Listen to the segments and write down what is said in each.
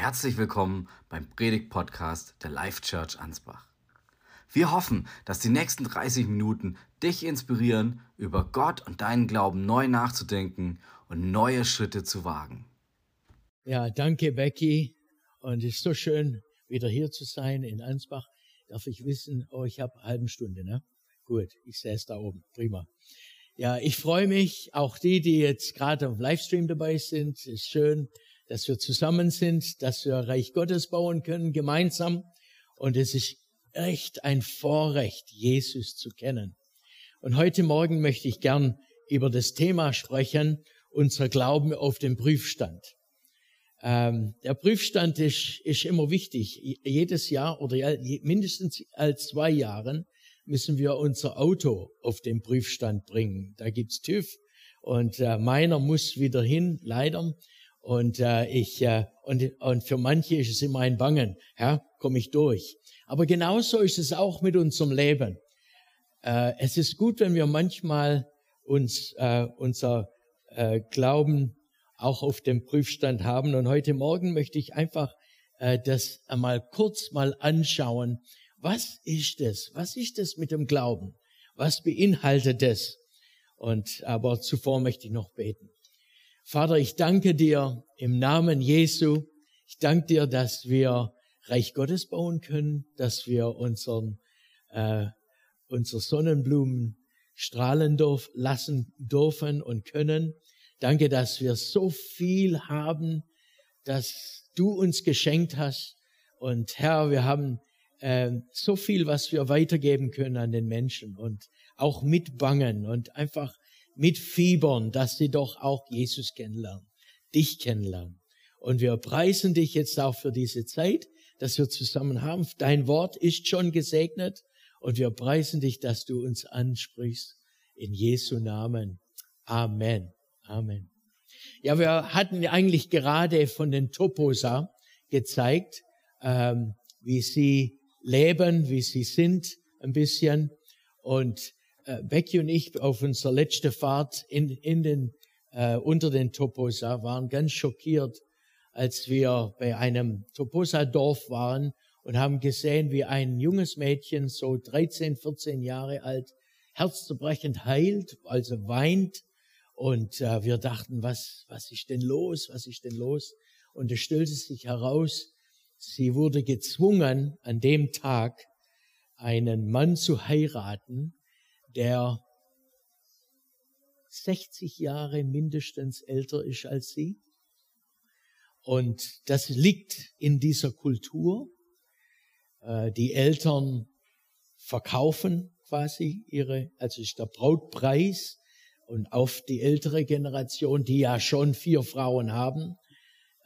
Herzlich willkommen beim Predigt-Podcast der Life Church Ansbach. Wir hoffen, dass die nächsten 30 Minuten dich inspirieren, über Gott und deinen Glauben neu nachzudenken und neue Schritte zu wagen. Ja, danke Becky. Und es ist so schön, wieder hier zu sein in Ansbach. Darf ich wissen, oh, ich habe eine halbe Stunde, ne? Gut, ich sehe es da oben. Prima. Ja, ich freue mich, auch die, die jetzt gerade auf Livestream dabei sind. Es ist schön, dass wir zusammen sind, dass wir Reich Gottes bauen können, gemeinsam. Und es ist echt ein Vorrecht, Jesus zu kennen. Und heute Morgen möchte ich gern über das Thema sprechen, unser Glauben auf dem Prüfstand. Ähm, der Prüfstand ist, ist immer wichtig. Jedes Jahr oder mindestens als zwei Jahren müssen wir unser Auto auf den Prüfstand bringen. Da gibt's TÜV und äh, meiner muss wieder hin, leider. Und äh, ich äh, und, und für manche ist es immer ein Bangen, ja, komme ich durch. Aber genauso ist es auch mit unserem Leben. Äh, es ist gut, wenn wir manchmal uns äh, unser äh, Glauben auch auf dem Prüfstand haben. Und heute Morgen möchte ich einfach äh, das einmal kurz mal anschauen. Was ist es? Was ist es mit dem Glauben? Was beinhaltet es? Und aber zuvor möchte ich noch beten. Vater, ich danke dir im Namen Jesu. Ich danke dir, dass wir Reich Gottes bauen können, dass wir unseren, äh, unsere Sonnenblumen strahlen durf, lassen dürfen und können. Danke, dass wir so viel haben, dass du uns geschenkt hast. Und Herr, wir haben äh, so viel, was wir weitergeben können an den Menschen und auch mitbangen und einfach mit Fiebern, dass sie doch auch Jesus kennenlernen, dich kennenlernen. Und wir preisen dich jetzt auch für diese Zeit, dass wir zusammen haben. Dein Wort ist schon gesegnet und wir preisen dich, dass du uns ansprichst. In Jesu Namen. Amen. Amen. Ja, wir hatten eigentlich gerade von den Toposa gezeigt, ähm, wie sie leben, wie sie sind, ein bisschen. Und äh, Becky und ich auf unserer letzten Fahrt in, in den, äh, unter den Toposa waren ganz schockiert, als wir bei einem Toposa-Dorf waren und haben gesehen, wie ein junges Mädchen, so 13, 14 Jahre alt, herzzerbrechend heilt, also weint. Und äh, wir dachten, was, was ist denn los? Was ist denn los? Und es stellte sich heraus, sie wurde gezwungen, an dem Tag einen Mann zu heiraten, der 60 Jahre mindestens älter ist als sie. Und das liegt in dieser Kultur. Äh, die Eltern verkaufen quasi ihre, also ist der Brautpreis und auf die ältere Generation, die ja schon vier Frauen haben,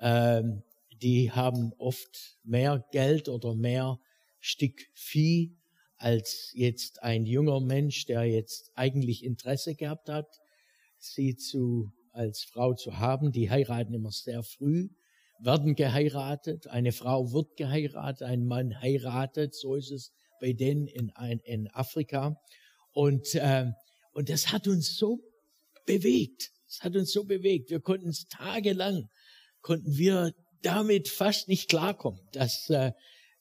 ähm, die haben oft mehr Geld oder mehr Stück Vieh als jetzt ein junger Mensch, der jetzt eigentlich Interesse gehabt hat, sie zu, als Frau zu haben. Die heiraten immer sehr früh, werden geheiratet. Eine Frau wird geheiratet, ein Mann heiratet. So ist es bei denen in, in Afrika. Und, äh, und das hat uns so bewegt. Es hat uns so bewegt. Wir konnten es tagelang, konnten wir damit fast nicht klarkommen, dass, äh,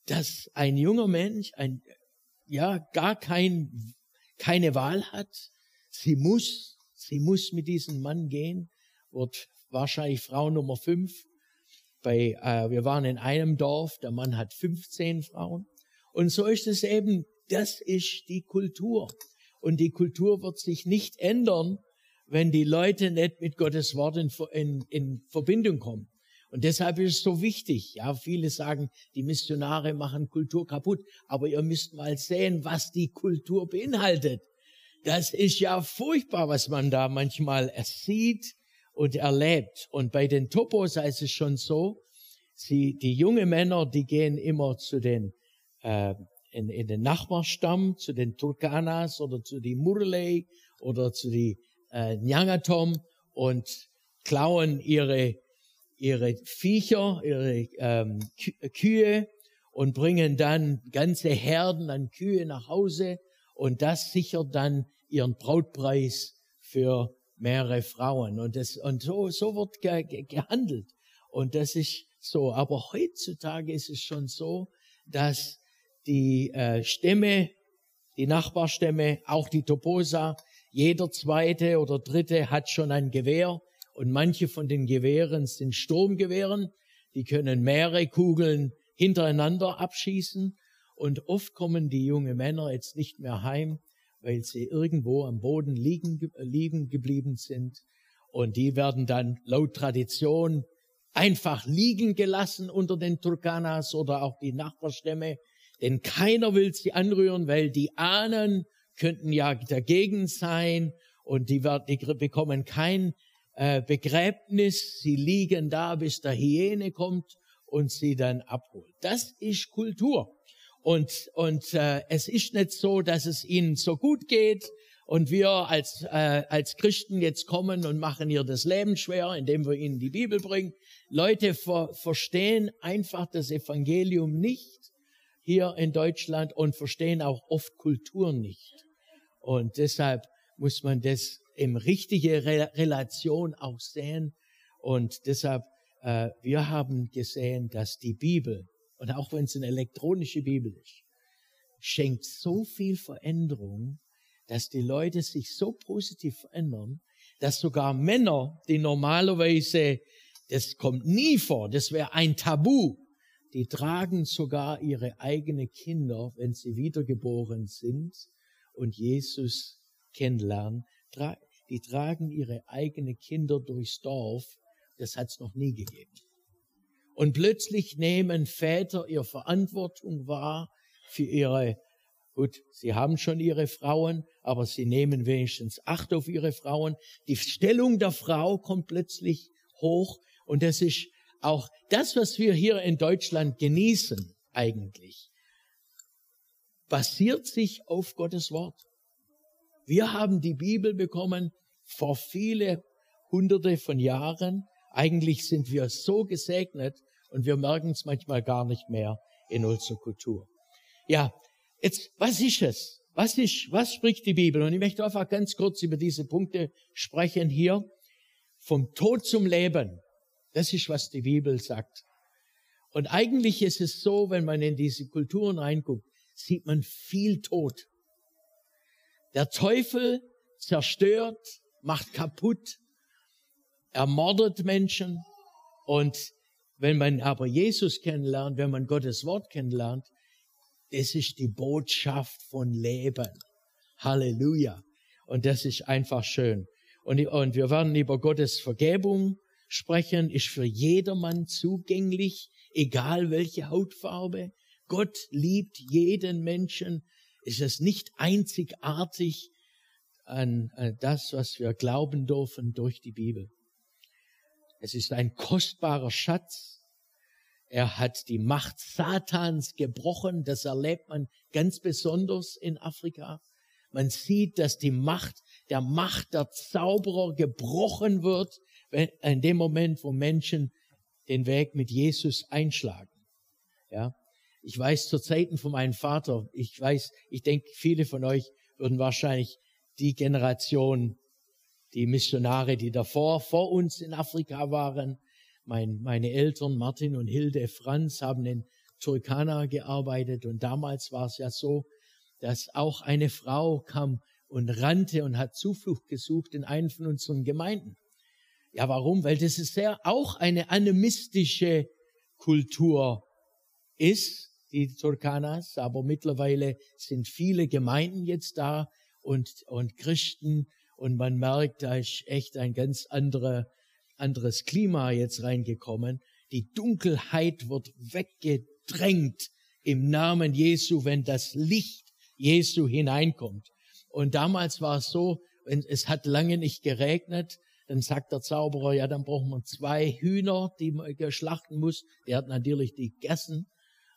dass ein junger Mensch, ein, ja gar kein, keine Wahl hat. Sie muss, sie muss mit diesem Mann gehen, wird wahrscheinlich Frau Nummer fünf. Bei, äh, wir waren in einem Dorf, der Mann hat 15 Frauen. Und so ist es eben, das ist die Kultur. Und die Kultur wird sich nicht ändern, wenn die Leute nicht mit Gottes Wort in, in, in Verbindung kommen. Und deshalb ist es so wichtig. Ja, viele sagen, die Missionare machen Kultur kaputt. Aber ihr müsst mal sehen, was die Kultur beinhaltet. Das ist ja furchtbar, was man da manchmal sieht und erlebt. Und bei den Topos ist es schon so, sie, die junge Männer, die gehen immer zu den, äh, in, in den Nachbarstamm, zu den Turkanas oder zu den Murley oder zu den äh, Nyangatom und klauen ihre ihre Viecher, ihre ähm, Kühe und bringen dann ganze Herden an Kühe nach Hause und das sichert dann ihren Brautpreis für mehrere Frauen und das und so so wird ge, gehandelt und das ist so. Aber heutzutage ist es schon so, dass die äh, Stämme, die Nachbarstämme, auch die Toposa, jeder zweite oder dritte hat schon ein Gewehr und manche von den Gewehren sind Sturmgewehren. Die können mehrere Kugeln hintereinander abschießen und oft kommen die jungen Männer jetzt nicht mehr heim, weil sie irgendwo am Boden liegen, liegen geblieben sind. Und die werden dann laut Tradition einfach liegen gelassen unter den Turkanas oder auch die Nachbarstämme. Denn keiner will sie anrühren, weil die Ahnen könnten ja dagegen sein und die, werden, die bekommen kein äh, Begräbnis. Sie liegen da, bis der Hyäne kommt und sie dann abholt. Das ist Kultur. Und, und äh, es ist nicht so, dass es ihnen so gut geht und wir als, äh, als Christen jetzt kommen und machen ihr das Leben schwer, indem wir ihnen die Bibel bringen. Leute ver verstehen einfach das Evangelium nicht hier in Deutschland und verstehen auch oft Kultur nicht. Und deshalb muss man das im richtige Re Relation auch sehen. Und deshalb, äh, wir haben gesehen, dass die Bibel, und auch wenn es eine elektronische Bibel ist, schenkt so viel Veränderung, dass die Leute sich so positiv verändern, dass sogar Männer, die normalerweise, das kommt nie vor, das wäre ein Tabu, die tragen sogar ihre eigenen Kinder, wenn sie wiedergeboren sind und Jesus kennenlernen. Die tragen ihre eigenen Kinder durchs Dorf. Das hat es noch nie gegeben. Und plötzlich nehmen Väter ihre Verantwortung wahr für ihre, gut, sie haben schon ihre Frauen, aber sie nehmen wenigstens Acht auf ihre Frauen. Die Stellung der Frau kommt plötzlich hoch und das ist auch das, was wir hier in Deutschland genießen eigentlich, basiert sich auf Gottes Wort. Wir haben die Bibel bekommen vor viele hunderte von Jahren. Eigentlich sind wir so gesegnet und wir merken es manchmal gar nicht mehr in unserer Kultur. Ja, jetzt, was ist es? Was ist, was spricht die Bibel? Und ich möchte einfach ganz kurz über diese Punkte sprechen hier. Vom Tod zum Leben. Das ist, was die Bibel sagt. Und eigentlich ist es so, wenn man in diese Kulturen reinguckt, sieht man viel Tod. Der Teufel zerstört, macht kaputt, ermordet Menschen. Und wenn man aber Jesus kennenlernt, wenn man Gottes Wort kennenlernt, das ist die Botschaft von Leben. Halleluja. Und das ist einfach schön. Und, und wir werden über Gottes Vergebung sprechen, ist für jedermann zugänglich, egal welche Hautfarbe. Gott liebt jeden Menschen. Ist es nicht einzigartig an, an das, was wir glauben dürfen durch die Bibel? Es ist ein kostbarer Schatz. Er hat die Macht Satans gebrochen. Das erlebt man ganz besonders in Afrika. Man sieht, dass die Macht der Macht der Zauberer gebrochen wird in dem Moment, wo Menschen den Weg mit Jesus einschlagen. Ja, ich weiß zur Zeiten von meinem Vater, ich weiß, ich denke, viele von euch würden wahrscheinlich die Generation, die Missionare, die davor vor uns in Afrika waren, mein, meine Eltern Martin und Hilde Franz haben in Turkana gearbeitet und damals war es ja so, dass auch eine Frau kam und rannte und hat Zuflucht gesucht in einen von unseren Gemeinden. Ja, warum? Weil das ist sehr auch eine animistische Kultur ist, die Turkanas, aber mittlerweile sind viele Gemeinden jetzt da und, und Christen und man merkt, da ist echt ein ganz andere, anderes Klima jetzt reingekommen. Die Dunkelheit wird weggedrängt im Namen Jesu, wenn das Licht Jesu hineinkommt. Und damals war es so, es hat lange nicht geregnet, dann sagt der Zauberer, ja, dann brauchen wir zwei Hühner, die man geschlachten muss. Der hat natürlich die gegessen.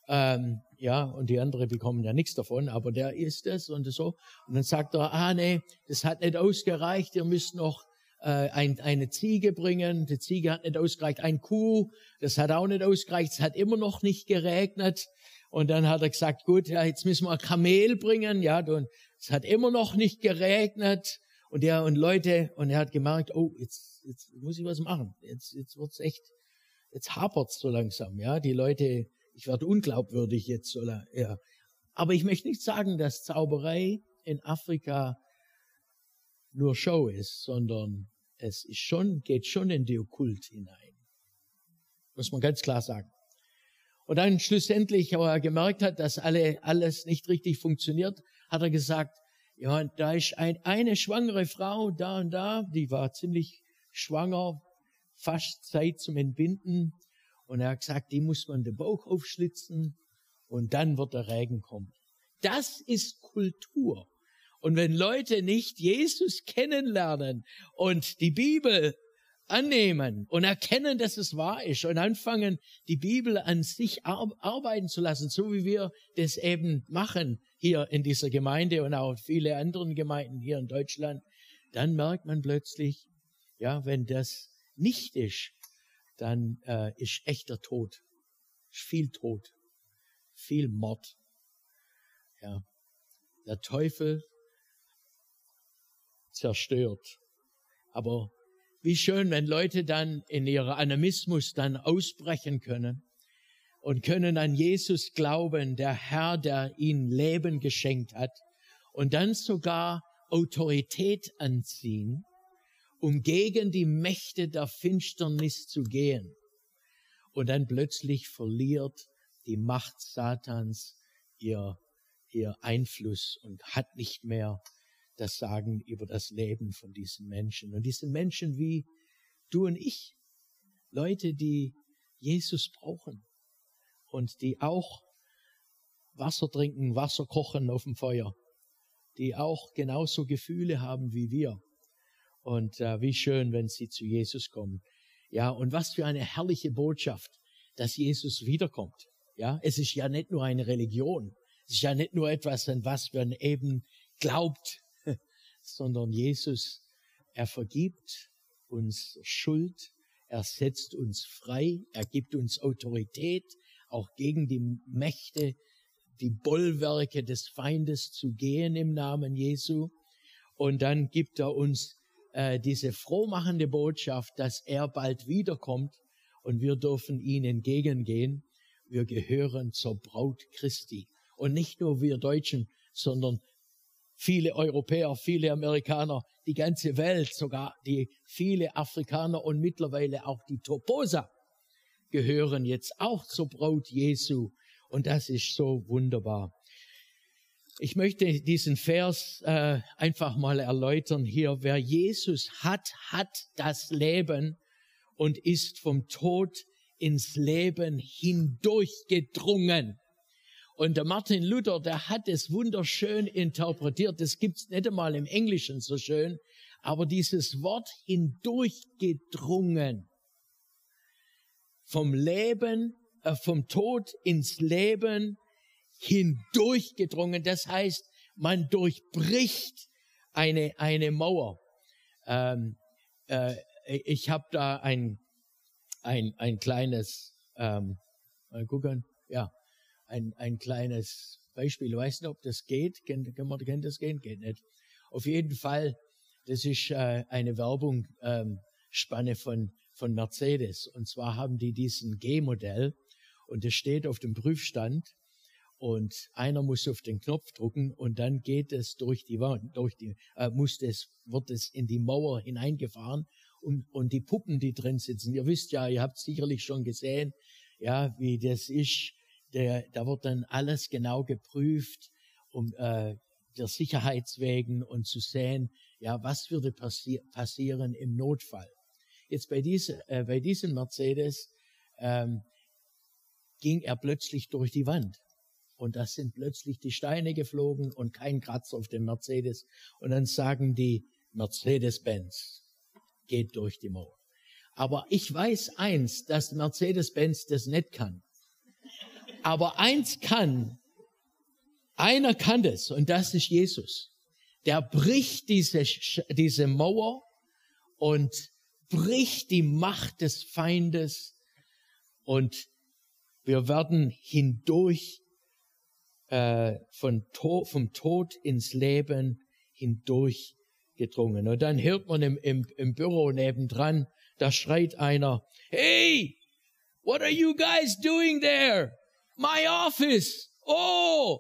Ähm, ja, und die anderen bekommen ja nichts davon, aber der isst es und so. Und dann sagt er, ah nee, das hat nicht ausgereicht, ihr müsst noch äh, ein, eine Ziege bringen. Die Ziege hat nicht ausgereicht. Ein Kuh, das hat auch nicht ausgereicht. Es hat immer noch nicht geregnet. Und dann hat er gesagt, gut, ja, jetzt müssen wir ein Kamel bringen. Ja, und es hat immer noch nicht geregnet. Und er und Leute, und er hat gemerkt, oh, jetzt, jetzt muss ich was machen. Jetzt, jetzt wird's echt, jetzt hapert's so langsam, ja. Die Leute, ich werde unglaubwürdig jetzt so, ja. Aber ich möchte nicht sagen, dass Zauberei in Afrika nur Show ist, sondern es ist schon, geht schon in die Okkult hinein. Muss man ganz klar sagen. Und dann schlussendlich, aber er gemerkt hat, dass alle, alles nicht richtig funktioniert, hat er gesagt, ja, da ist ein, eine schwangere Frau da und da, die war ziemlich schwanger, fast Zeit zum Entbinden. Und er hat gesagt, die muss man den Bauch aufschlitzen und dann wird der Regen kommen. Das ist Kultur. Und wenn Leute nicht Jesus kennenlernen und die Bibel annehmen und erkennen, dass es wahr ist und anfangen, die Bibel an sich arbeiten zu lassen, so wie wir das eben machen hier in dieser Gemeinde und auch viele anderen Gemeinden hier in Deutschland, dann merkt man plötzlich, ja, wenn das nicht ist, dann äh, ist echter Tod, ist viel Tod, viel Mord. Ja, der Teufel zerstört, aber wie schön, wenn Leute dann in ihrer Animismus dann ausbrechen können und können an Jesus glauben, der Herr, der ihnen Leben geschenkt hat und dann sogar Autorität anziehen, um gegen die Mächte der Finsternis zu gehen. Und dann plötzlich verliert die Macht Satans ihr, ihr Einfluss und hat nicht mehr das Sagen über das Leben von diesen Menschen. Und diese Menschen wie du und ich, Leute, die Jesus brauchen und die auch Wasser trinken, Wasser kochen auf dem Feuer, die auch genauso Gefühle haben wie wir. Und äh, wie schön, wenn sie zu Jesus kommen. Ja, und was für eine herrliche Botschaft, dass Jesus wiederkommt. Ja, es ist ja nicht nur eine Religion. Es ist ja nicht nur etwas, an was man eben glaubt, sondern Jesus, er vergibt uns Schuld, er setzt uns frei, er gibt uns Autorität, auch gegen die Mächte, die Bollwerke des Feindes zu gehen im Namen Jesu. Und dann gibt er uns äh, diese frohmachende Botschaft, dass er bald wiederkommt und wir dürfen ihm entgegengehen. Wir gehören zur Braut Christi. Und nicht nur wir Deutschen, sondern viele Europäer, viele Amerikaner, die ganze Welt, sogar die viele Afrikaner und mittlerweile auch die Toposa gehören jetzt auch zur Braut Jesu. Und das ist so wunderbar. Ich möchte diesen Vers äh, einfach mal erläutern hier. Wer Jesus hat, hat das Leben und ist vom Tod ins Leben hindurchgedrungen. Und der Martin Luther, der hat es wunderschön interpretiert. Das gibt's nicht einmal im Englischen so schön. Aber dieses Wort hindurchgedrungen. Vom Leben, äh, vom Tod ins Leben hindurchgedrungen. Das heißt, man durchbricht eine, eine Mauer. Ähm, äh, ich habe da ein, ein, ein kleines, ähm, mal gucken, ja, ein, ein kleines Beispiel. Ich weiß nicht, ob das geht. Kennt, kann man, das gehen? Geht nicht. Auf jeden Fall, das ist äh, eine Werbung, ähm, Spanne von, von Mercedes. Und zwar haben die diesen G-Modell und das steht auf dem Prüfstand und einer muss auf den Knopf drücken und dann geht es durch die Wand, durch die, äh, muss das, wird es in die Mauer hineingefahren und, und die Puppen, die drin sitzen. Ihr wisst ja, ihr habt sicherlich schon gesehen, ja, wie das ist der, da wird dann alles genau geprüft, um äh, der Sicherheitswegen und zu sehen, ja, was würde passi passieren im Notfall. Jetzt bei, diese, äh, bei diesem Mercedes ähm, ging er plötzlich durch die Wand. Und da sind plötzlich die Steine geflogen und kein Kratzer auf dem Mercedes. Und dann sagen die Mercedes-Benz, geht durch die Mauer. Aber ich weiß eins, dass Mercedes-Benz das nicht kann. Aber eins kann, einer kann das und das ist Jesus. Der bricht diese, diese Mauer und bricht die Macht des Feindes und wir werden hindurch äh, von to vom Tod ins Leben hindurch gedrungen. Und dann hört man im, im, im Büro nebendran, da schreit einer, hey, What are you guys doing there? My office. Oh!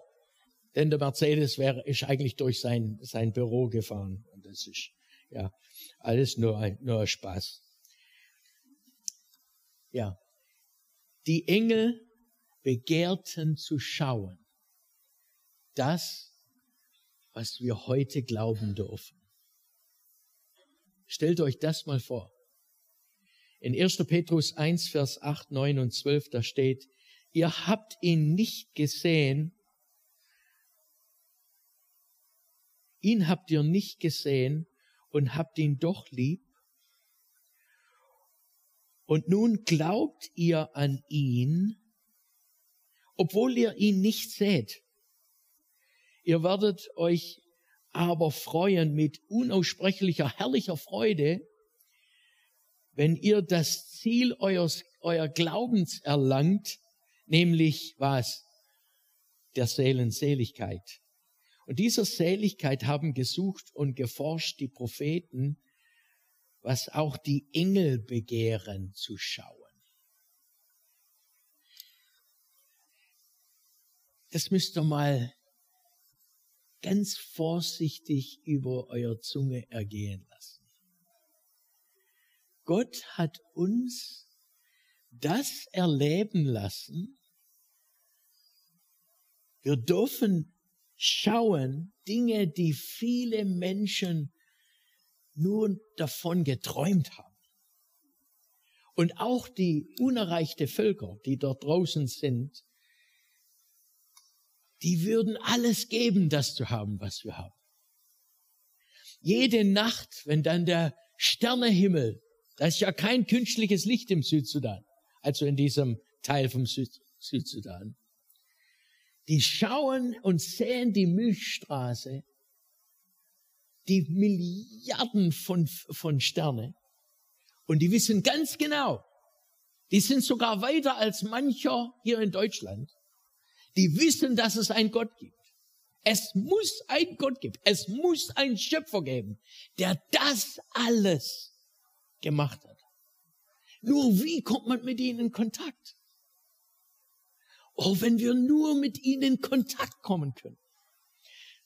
Denn der Mercedes wäre, ist eigentlich durch sein, sein Büro gefahren. Und das ist, ja, alles nur, nur Spaß. Ja. Die Engel begehrten zu schauen. Das, was wir heute glauben dürfen. Stellt euch das mal vor. In 1. Petrus 1, Vers 8, 9 und 12, da steht, ihr habt ihn nicht gesehen, ihn habt ihr nicht gesehen und habt ihn doch lieb. Und nun glaubt ihr an ihn, obwohl ihr ihn nicht seht. Ihr werdet euch aber freuen mit unaussprechlicher, herrlicher Freude, wenn ihr das Ziel eures, euer Glaubens erlangt, nämlich was? Der Seelenseligkeit. Und dieser Seligkeit haben gesucht und geforscht die Propheten, was auch die Engel begehren zu schauen. Das müsst ihr mal ganz vorsichtig über euer Zunge ergehen lassen. Gott hat uns das erleben lassen. Wir dürfen schauen Dinge, die viele Menschen nur davon geträumt haben. Und auch die unerreichte Völker, die dort draußen sind, die würden alles geben, das zu haben, was wir haben. Jede Nacht, wenn dann der Sternehimmel, da ist ja kein künstliches Licht im Südsudan, also in diesem Teil vom Süd Südsudan, die schauen und sehen die Milchstraße, die Milliarden von, von Sterne, und die wissen ganz genau, die sind sogar weiter als mancher hier in Deutschland, die wissen, dass es einen Gott gibt. Es muss einen Gott geben. Es muss einen Schöpfer geben, der das alles gemacht hat. Nur wie kommt man mit ihnen in Kontakt? Oh, wenn wir nur mit ihnen in Kontakt kommen können.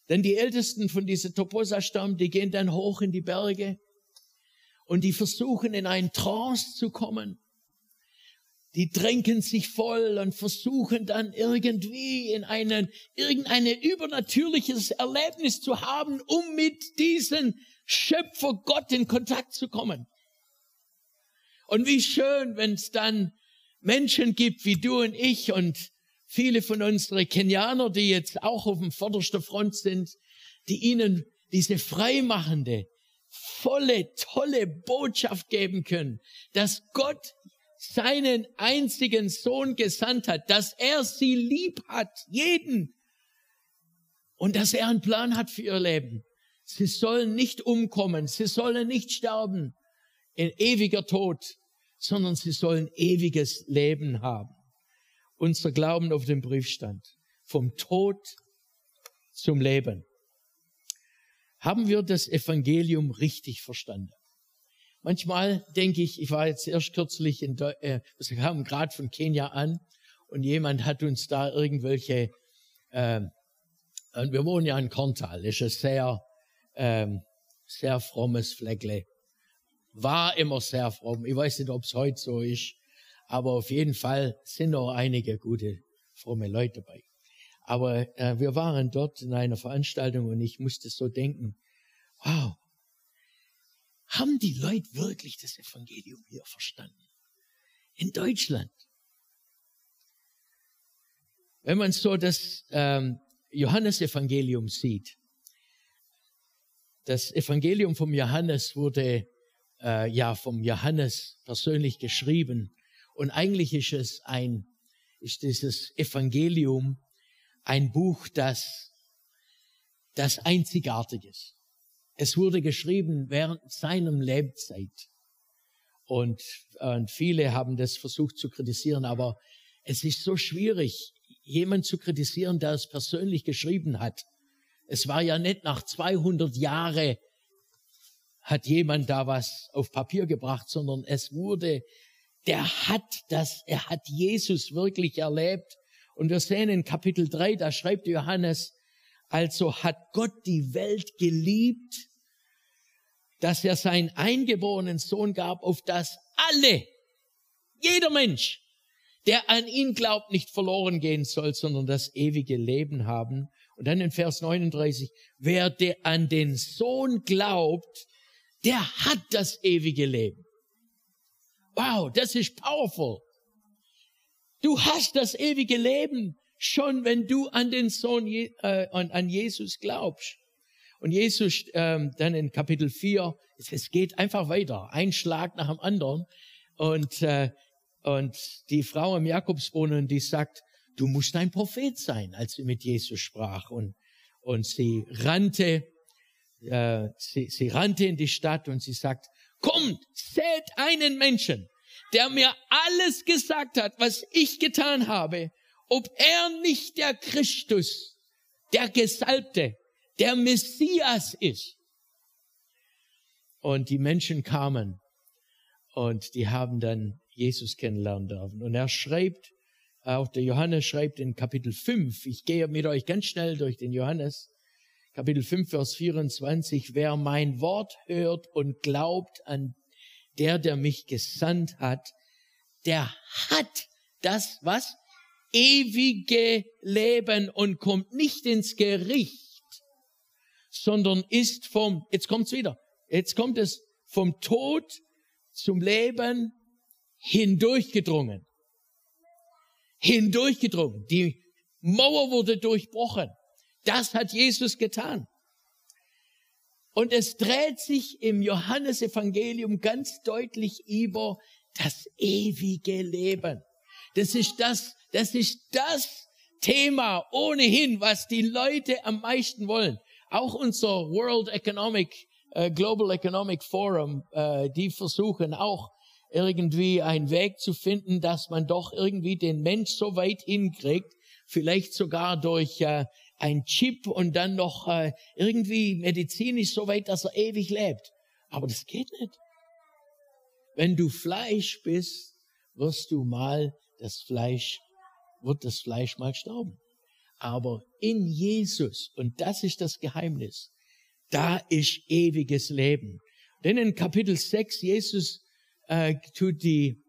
Denn die Ältesten von dieser Toposa-Stamm, die gehen dann hoch in die Berge und die versuchen in einen Trance zu kommen die tränken sich voll und versuchen dann irgendwie in einen, irgendein übernatürliches Erlebnis zu haben, um mit diesem Schöpfer Gott in Kontakt zu kommen. Und wie schön, wenn es dann Menschen gibt wie du und ich und viele von unseren Kenianer, die jetzt auch auf dem vordersten Front sind, die ihnen diese freimachende, volle, tolle Botschaft geben können, dass Gott seinen einzigen Sohn gesandt hat, dass er sie lieb hat, jeden, und dass er einen Plan hat für ihr Leben. Sie sollen nicht umkommen, sie sollen nicht sterben in ewiger Tod, sondern sie sollen ewiges Leben haben. Unser Glauben auf dem Briefstand. Vom Tod zum Leben. Haben wir das Evangelium richtig verstanden? Manchmal denke ich, ich war jetzt erst kürzlich in, äh, wir kamen gerade von Kenia an und jemand hat uns da irgendwelche, äh, und wir wohnen ja in Korntal, ist ein sehr, äh, sehr frommes Fleckle. War immer sehr fromm. Ich weiß nicht, ob es heute so ist, aber auf jeden Fall sind noch einige gute, fromme Leute dabei. Aber äh, wir waren dort in einer Veranstaltung und ich musste so denken, wow, haben die Leute wirklich das Evangelium hier verstanden? In Deutschland. Wenn man so das ähm, Johannesevangelium sieht, das Evangelium vom Johannes wurde äh, ja vom Johannes persönlich geschrieben und eigentlich ist es ein ist dieses Evangelium ein Buch, das das einzigartig ist. Es wurde geschrieben während seinem Lebzeit. Und, und viele haben das versucht zu kritisieren, aber es ist so schwierig, jemand zu kritisieren, der es persönlich geschrieben hat. Es war ja nicht nach 200 Jahren hat jemand da was auf Papier gebracht, sondern es wurde der hat das, er hat Jesus wirklich erlebt. Und wir sehen in Kapitel 3, da schreibt Johannes, also hat Gott die Welt geliebt, dass er seinen eingeborenen Sohn gab, auf das alle, jeder Mensch, der an ihn glaubt, nicht verloren gehen soll, sondern das ewige Leben haben. Und dann in Vers 39, wer der an den Sohn glaubt, der hat das ewige Leben. Wow, das ist powerful. Du hast das ewige Leben schon, wenn du an den Sohn, äh, an, an Jesus glaubst. Und Jesus ähm, dann in Kapitel 4, es, geht einfach weiter, ein Schlag nach dem anderen. Und, äh, und die Frau im Jakobsbrunnen, die sagt, du musst ein Prophet sein, als sie mit Jesus sprach. Und, und sie rannte, äh, sie, sie rannte in die Stadt und sie sagt, kommt, seht einen Menschen, der mir alles gesagt hat, was ich getan habe, ob er nicht der Christus, der Gesalbte, der Messias ist. Und die Menschen kamen und die haben dann Jesus kennenlernen dürfen. Und er schreibt, auch der Johannes schreibt in Kapitel 5, ich gehe mit euch ganz schnell durch den Johannes, Kapitel 5, Vers 24, wer mein Wort hört und glaubt an der, der mich gesandt hat, der hat das, was? Ewige Leben und kommt nicht ins Gericht, sondern ist vom, jetzt kommt's wieder, jetzt kommt es vom Tod zum Leben hindurchgedrungen. Hindurchgedrungen. Die Mauer wurde durchbrochen. Das hat Jesus getan. Und es dreht sich im Johannesevangelium ganz deutlich über das ewige Leben. Das ist das, das ist das Thema ohnehin, was die Leute am meisten wollen. Auch unser World Economic, äh, Global Economic Forum, äh, die versuchen auch irgendwie einen Weg zu finden, dass man doch irgendwie den Mensch so weit hinkriegt, vielleicht sogar durch äh, ein Chip und dann noch äh, irgendwie medizinisch so weit, dass er ewig lebt. Aber das geht nicht. Wenn du Fleisch bist, wirst du mal das Fleisch, wird das Fleisch mal sterben. Aber in Jesus, und das ist das Geheimnis, da ist ewiges Leben. Denn in Kapitel 6, Jesus äh, tut die,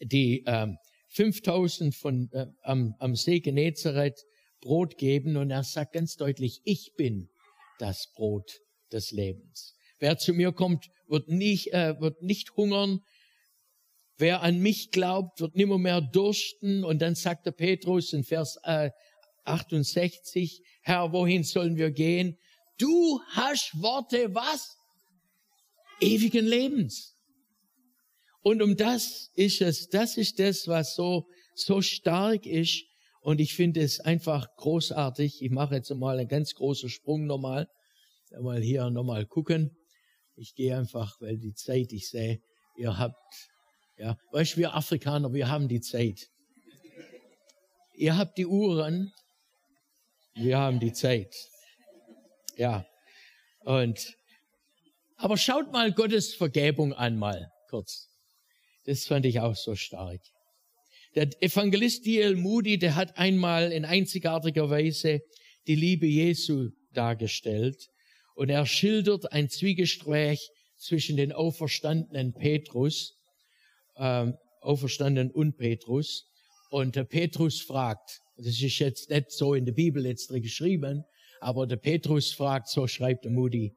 die ähm, 5000 von, äh, am, am See Genezareth Brot geben und er sagt ganz deutlich, ich bin das Brot des Lebens. Wer zu mir kommt, wird nicht, äh, wird nicht hungern. Wer an mich glaubt, wird nimmer mehr dursten. Und dann sagt der Petrus in Vers äh, 68, Herr, wohin sollen wir gehen? Du hast Worte, was? Ewigen Lebens. Und um das ist es, das ist das, was so, so stark ist und ich finde es einfach großartig. Ich mache jetzt mal einen ganz großen Sprung nochmal. Mal hier nochmal gucken. Ich gehe einfach, weil die Zeit, ich sehe, ihr habt, ja, weißt wir Afrikaner, wir haben die Zeit. Ihr habt die Uhren, wir haben die Zeit. Ja. Und, aber schaut mal Gottes Vergebung an, mal kurz. Das fand ich auch so stark. Der Evangelist D.L. Moody, der hat einmal in einzigartiger Weise die Liebe Jesu dargestellt und er schildert ein Zwiegespräch zwischen den auferstandenen Petrus, ähm, auferstandenen und Petrus. Und der Petrus fragt, das ist jetzt nicht so in der Bibel jetzt geschrieben, aber der Petrus fragt, so schreibt der Moody,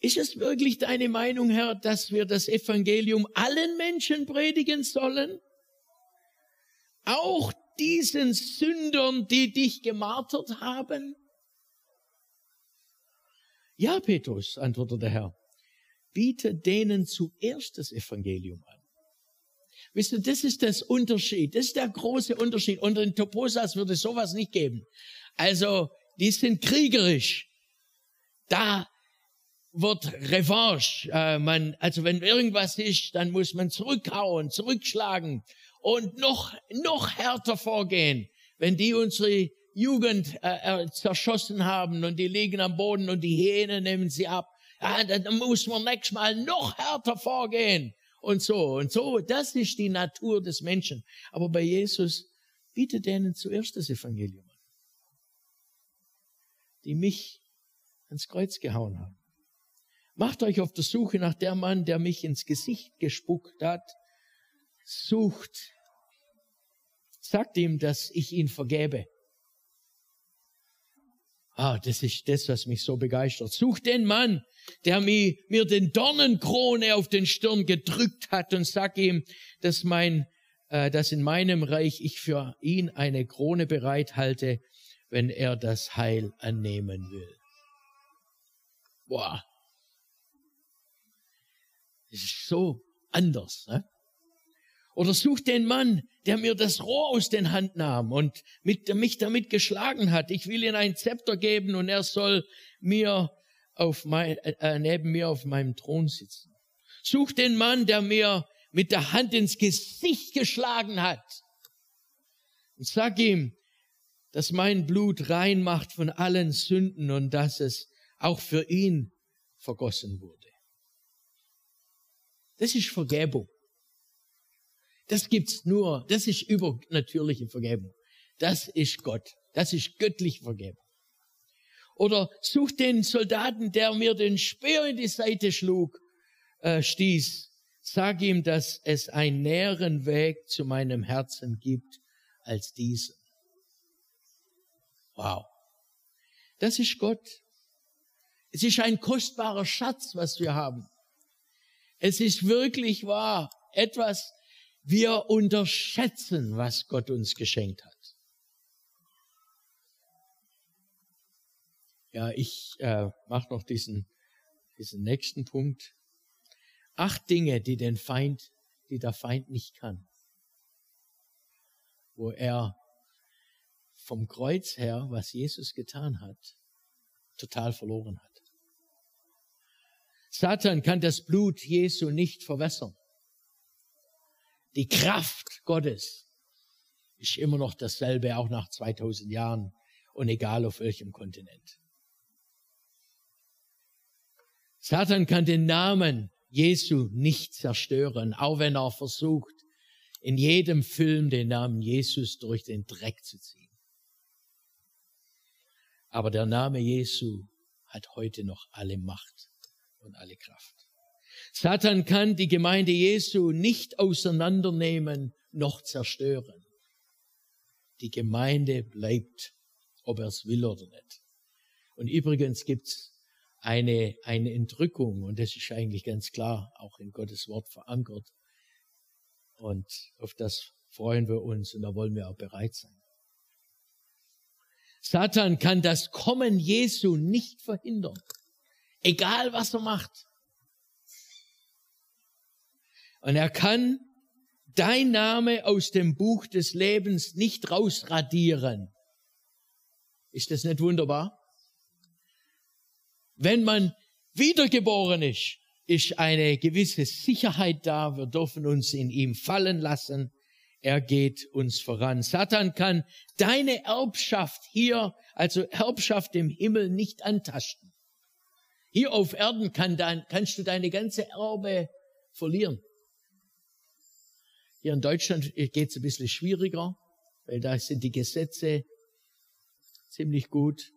ist es wirklich deine Meinung, Herr, dass wir das Evangelium allen Menschen predigen sollen? auch diesen Sündern, die dich gemartert haben? Ja, Petrus, antwortete der Herr, biete denen zuerst das Evangelium an. Wisst ihr, das ist das Unterschied, das ist der große Unterschied. Unter den Toposas würde es sowas nicht geben. Also, die sind kriegerisch. Da wird Revanche. Äh, man, also wenn irgendwas ist, dann muss man zurückhauen, zurückschlagen und noch, noch härter vorgehen, wenn die unsere Jugend äh, äh, zerschossen haben und die liegen am Boden und die Hyänen nehmen sie ab. Ja, dann muss man nächstes Mal noch härter vorgehen und so und so. Das ist die Natur des Menschen. Aber bei Jesus bietet denen zuerst das Evangelium an, die mich ans Kreuz gehauen haben. Macht euch auf der Suche nach der Mann, der mich ins Gesicht gespuckt hat. Sucht. Sagt ihm, dass ich ihn vergebe. Ah, das ist das, was mich so begeistert. Such den Mann, der mir, mir den Dornenkrone auf den Stirn gedrückt hat und sag ihm, dass mein, äh, dass in meinem Reich ich für ihn eine Krone bereithalte, wenn er das Heil annehmen will. Boah. Das ist so anders. Ne? Oder such den Mann, der mir das Rohr aus den Hand nahm und mit, mich damit geschlagen hat. Ich will ihm ein Zepter geben und er soll mir auf mein, äh, äh, neben mir auf meinem Thron sitzen. Such den Mann, der mir mit der Hand ins Gesicht geschlagen hat. Und sag ihm, dass mein Blut rein macht von allen Sünden und dass es auch für ihn vergossen wurde. Das ist Vergebung. Das gibt's nur, das ist übernatürliche Vergebung. Das ist Gott. Das ist göttliche Vergebung. Oder such den Soldaten, der mir den Speer in die Seite schlug, äh, stieß. Sag ihm, dass es einen näheren Weg zu meinem Herzen gibt als diesen. Wow. Das ist Gott. Es ist ein kostbarer Schatz, was wir haben. Es ist wirklich wahr. Etwas, wir unterschätzen, was Gott uns geschenkt hat. Ja, ich äh, mache noch diesen, diesen nächsten Punkt. Acht Dinge, die den Feind, die der Feind nicht kann. Wo er vom Kreuz her, was Jesus getan hat, total verloren hat. Satan kann das Blut Jesu nicht verwässern. Die Kraft Gottes ist immer noch dasselbe, auch nach 2000 Jahren und egal auf welchem Kontinent. Satan kann den Namen Jesu nicht zerstören, auch wenn er versucht, in jedem Film den Namen Jesus durch den Dreck zu ziehen. Aber der Name Jesu hat heute noch alle Macht und alle Kraft. Satan kann die Gemeinde Jesu nicht auseinandernehmen noch zerstören. Die Gemeinde bleibt, ob er es will oder nicht. Und übrigens gibt's eine, eine Entrückung, und das ist eigentlich ganz klar auch in Gottes Wort verankert. Und auf das freuen wir uns und da wollen wir auch bereit sein. Satan kann das Kommen Jesu nicht verhindern, egal was er macht. Und er kann dein Name aus dem Buch des Lebens nicht rausradieren. Ist das nicht wunderbar? Wenn man wiedergeboren ist, ist eine gewisse Sicherheit da. Wir dürfen uns in ihm fallen lassen. Er geht uns voran. Satan kann deine Erbschaft hier, also Erbschaft im Himmel, nicht antasten. Hier auf Erden kann dein, kannst du deine ganze Erbe verlieren. Hier in Deutschland geht es ein bisschen schwieriger, weil da sind die Gesetze ziemlich gut.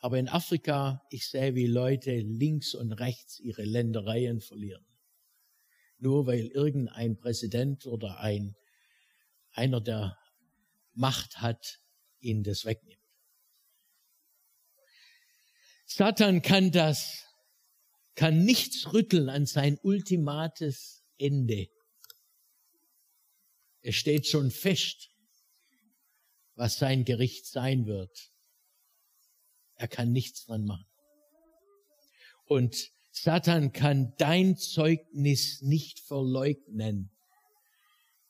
Aber in Afrika, ich sehe, wie Leute links und rechts ihre Ländereien verlieren. Nur weil irgendein Präsident oder ein, einer, der Macht hat, ihnen das wegnimmt. Satan kann das, kann nichts rütteln an sein ultimates Ende. Es steht schon fest, was sein Gericht sein wird. Er kann nichts dran machen. Und Satan kann dein Zeugnis nicht verleugnen.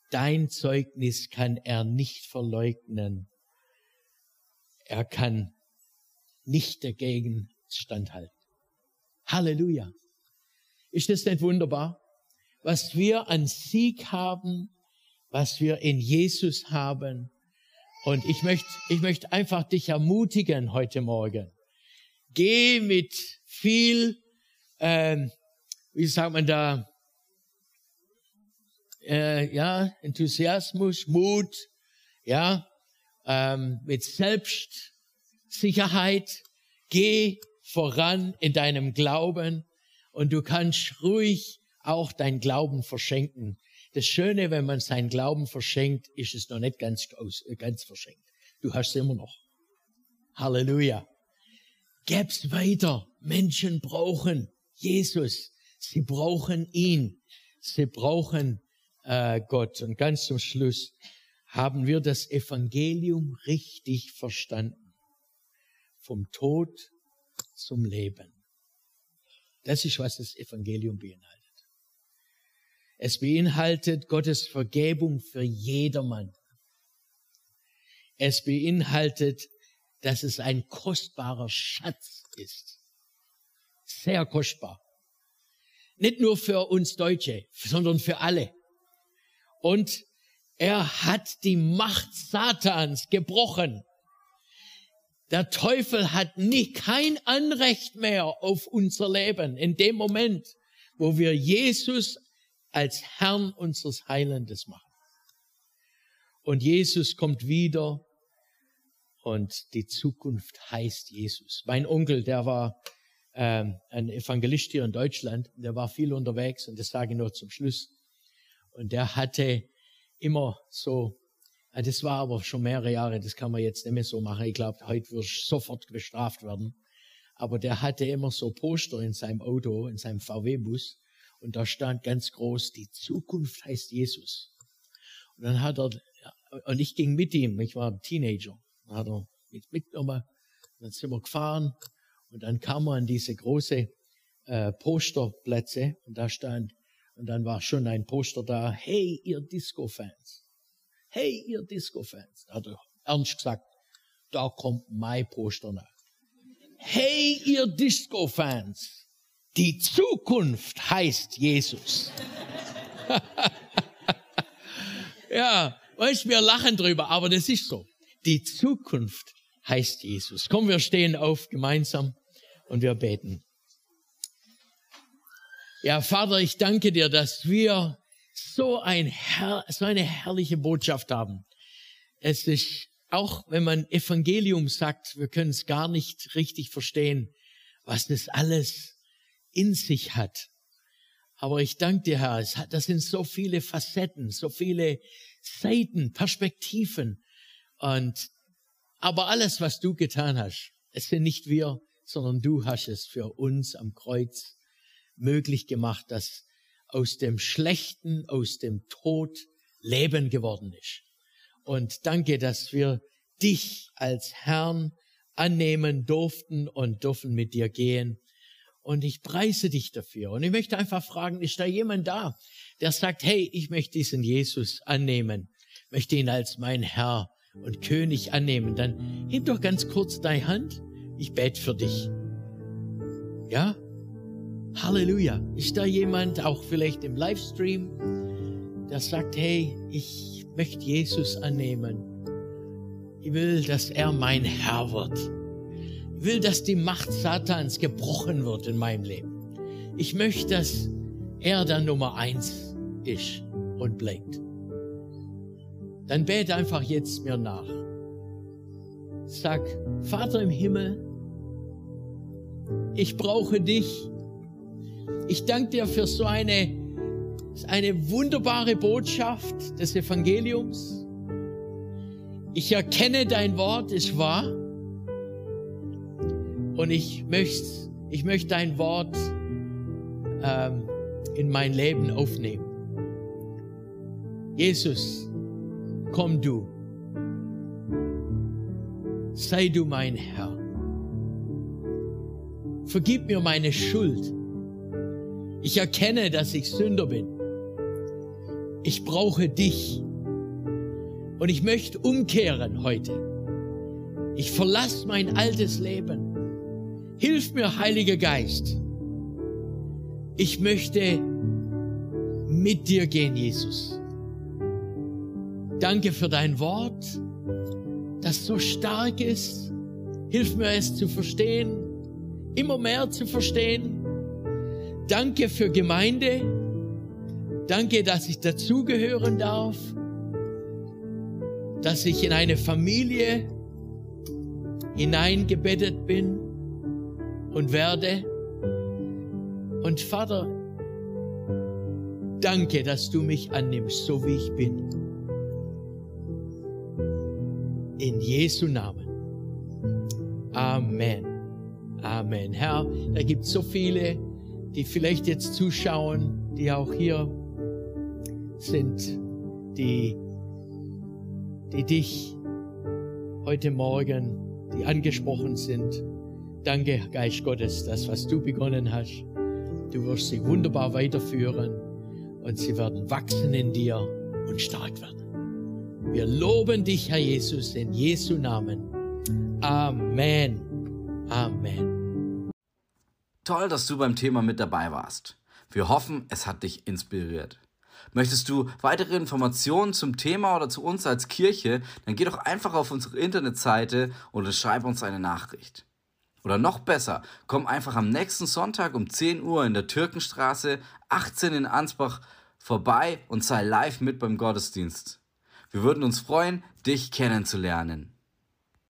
Dein Zeugnis kann er nicht verleugnen. Er kann nicht dagegen standhalten. Halleluja. Ist das nicht wunderbar? Was wir an Sieg haben, was wir in Jesus haben. Und ich möchte, ich möchte einfach dich ermutigen heute Morgen. Geh mit viel, ähm, wie sagt man da, äh, ja, Enthusiasmus, Mut, ja, ähm, mit Selbstsicherheit. Geh voran in deinem Glauben und du kannst ruhig auch dein Glauben verschenken. Das Schöne, wenn man seinen Glauben verschenkt, ist es noch nicht ganz, äh, ganz verschenkt. Du hast es immer noch. Halleluja. Gäb's weiter. Menschen brauchen Jesus. Sie brauchen ihn. Sie brauchen äh, Gott. Und ganz zum Schluss haben wir das Evangelium richtig verstanden. Vom Tod zum Leben. Das ist, was das Evangelium beinhaltet. Es beinhaltet Gottes Vergebung für jedermann. Es beinhaltet, dass es ein kostbarer Schatz ist. Sehr kostbar. Nicht nur für uns Deutsche, sondern für alle. Und er hat die Macht Satans gebrochen. Der Teufel hat nie kein Anrecht mehr auf unser Leben in dem Moment, wo wir Jesus als Herrn unseres Heilandes machen. Und Jesus kommt wieder und die Zukunft heißt Jesus. Mein Onkel, der war ähm, ein Evangelist hier in Deutschland, der war viel unterwegs und das sage ich nur zum Schluss. Und der hatte immer so, das war aber schon mehrere Jahre, das kann man jetzt nicht mehr so machen. Ich glaube, heute wirst du sofort bestraft werden. Aber der hatte immer so Poster in seinem Auto, in seinem VW-Bus. Und da stand ganz groß, die Zukunft heißt Jesus. Und dann hat er, und ich ging mit ihm, ich war ein Teenager, dann hat er mich mitgenommen, dann sind wir gefahren und dann kam man an diese große äh, Posterplätze und da stand, und dann war schon ein Poster da, hey, ihr Disco-Fans. Hey, ihr Disco-Fans. Hat er ernst gesagt, da kommt mein Poster nach. Hey, ihr Disco-Fans. Die Zukunft heißt Jesus. ja, weißt, wir lachen drüber, aber das ist so. Die Zukunft heißt Jesus. Komm, wir stehen auf gemeinsam und wir beten. Ja, Vater, ich danke dir, dass wir so, ein Herr, so eine herrliche Botschaft haben. Es ist, auch wenn man Evangelium sagt, wir können es gar nicht richtig verstehen, was das alles in sich hat. Aber ich danke dir, Herr, es hat, das sind so viele Facetten, so viele Seiten, Perspektiven. Und, aber alles, was du getan hast, es sind nicht wir, sondern du hast es für uns am Kreuz möglich gemacht, dass aus dem Schlechten, aus dem Tod Leben geworden ist. Und danke, dass wir dich als Herrn annehmen durften und dürfen mit dir gehen. Und ich preise dich dafür. Und ich möchte einfach fragen, ist da jemand da, der sagt, hey, ich möchte diesen Jesus annehmen, möchte ihn als mein Herr und König annehmen, dann heb doch ganz kurz deine Hand. Ich bete für dich. Ja? Halleluja. Ist da jemand, auch vielleicht im Livestream, der sagt, hey, ich möchte Jesus annehmen. Ich will, dass er mein Herr wird. Will, dass die Macht Satans gebrochen wird in meinem Leben. Ich möchte, dass er der Nummer eins ist und bleibt. Dann bete einfach jetzt mir nach. Sag, Vater im Himmel, ich brauche dich ich danke dir für so eine, eine wunderbare Botschaft des Evangeliums. Ich erkenne, dein Wort ist wahr. Und ich möchte, ich möchte dein Wort ähm, in mein Leben aufnehmen. Jesus, komm du. Sei du mein Herr. Vergib mir meine Schuld. Ich erkenne, dass ich Sünder bin. Ich brauche dich. Und ich möchte umkehren heute. Ich verlasse mein altes Leben. Hilf mir, Heiliger Geist. Ich möchte mit dir gehen, Jesus. Danke für dein Wort, das so stark ist. Hilf mir es zu verstehen, immer mehr zu verstehen Danke für Gemeinde. Danke, dass ich dazugehören darf, dass ich in eine Familie hineingebettet bin und werde. Und Vater, danke, dass du mich annimmst, so wie ich bin. In Jesu Namen. Amen. Amen. Herr, da gibt es so viele, die vielleicht jetzt zuschauen, die auch hier sind, die, die dich heute Morgen, die angesprochen sind. Danke, Geist Gottes, das, was du begonnen hast. Du wirst sie wunderbar weiterführen und sie werden wachsen in dir und stark werden. Wir loben dich, Herr Jesus, in Jesu Namen. Amen. Amen. Toll, dass du beim Thema mit dabei warst. Wir hoffen, es hat dich inspiriert. Möchtest du weitere Informationen zum Thema oder zu uns als Kirche, dann geh doch einfach auf unsere Internetseite und schreib uns eine Nachricht. Oder noch besser, komm einfach am nächsten Sonntag um 10 Uhr in der Türkenstraße 18 in Ansbach vorbei und sei live mit beim Gottesdienst. Wir würden uns freuen, dich kennenzulernen.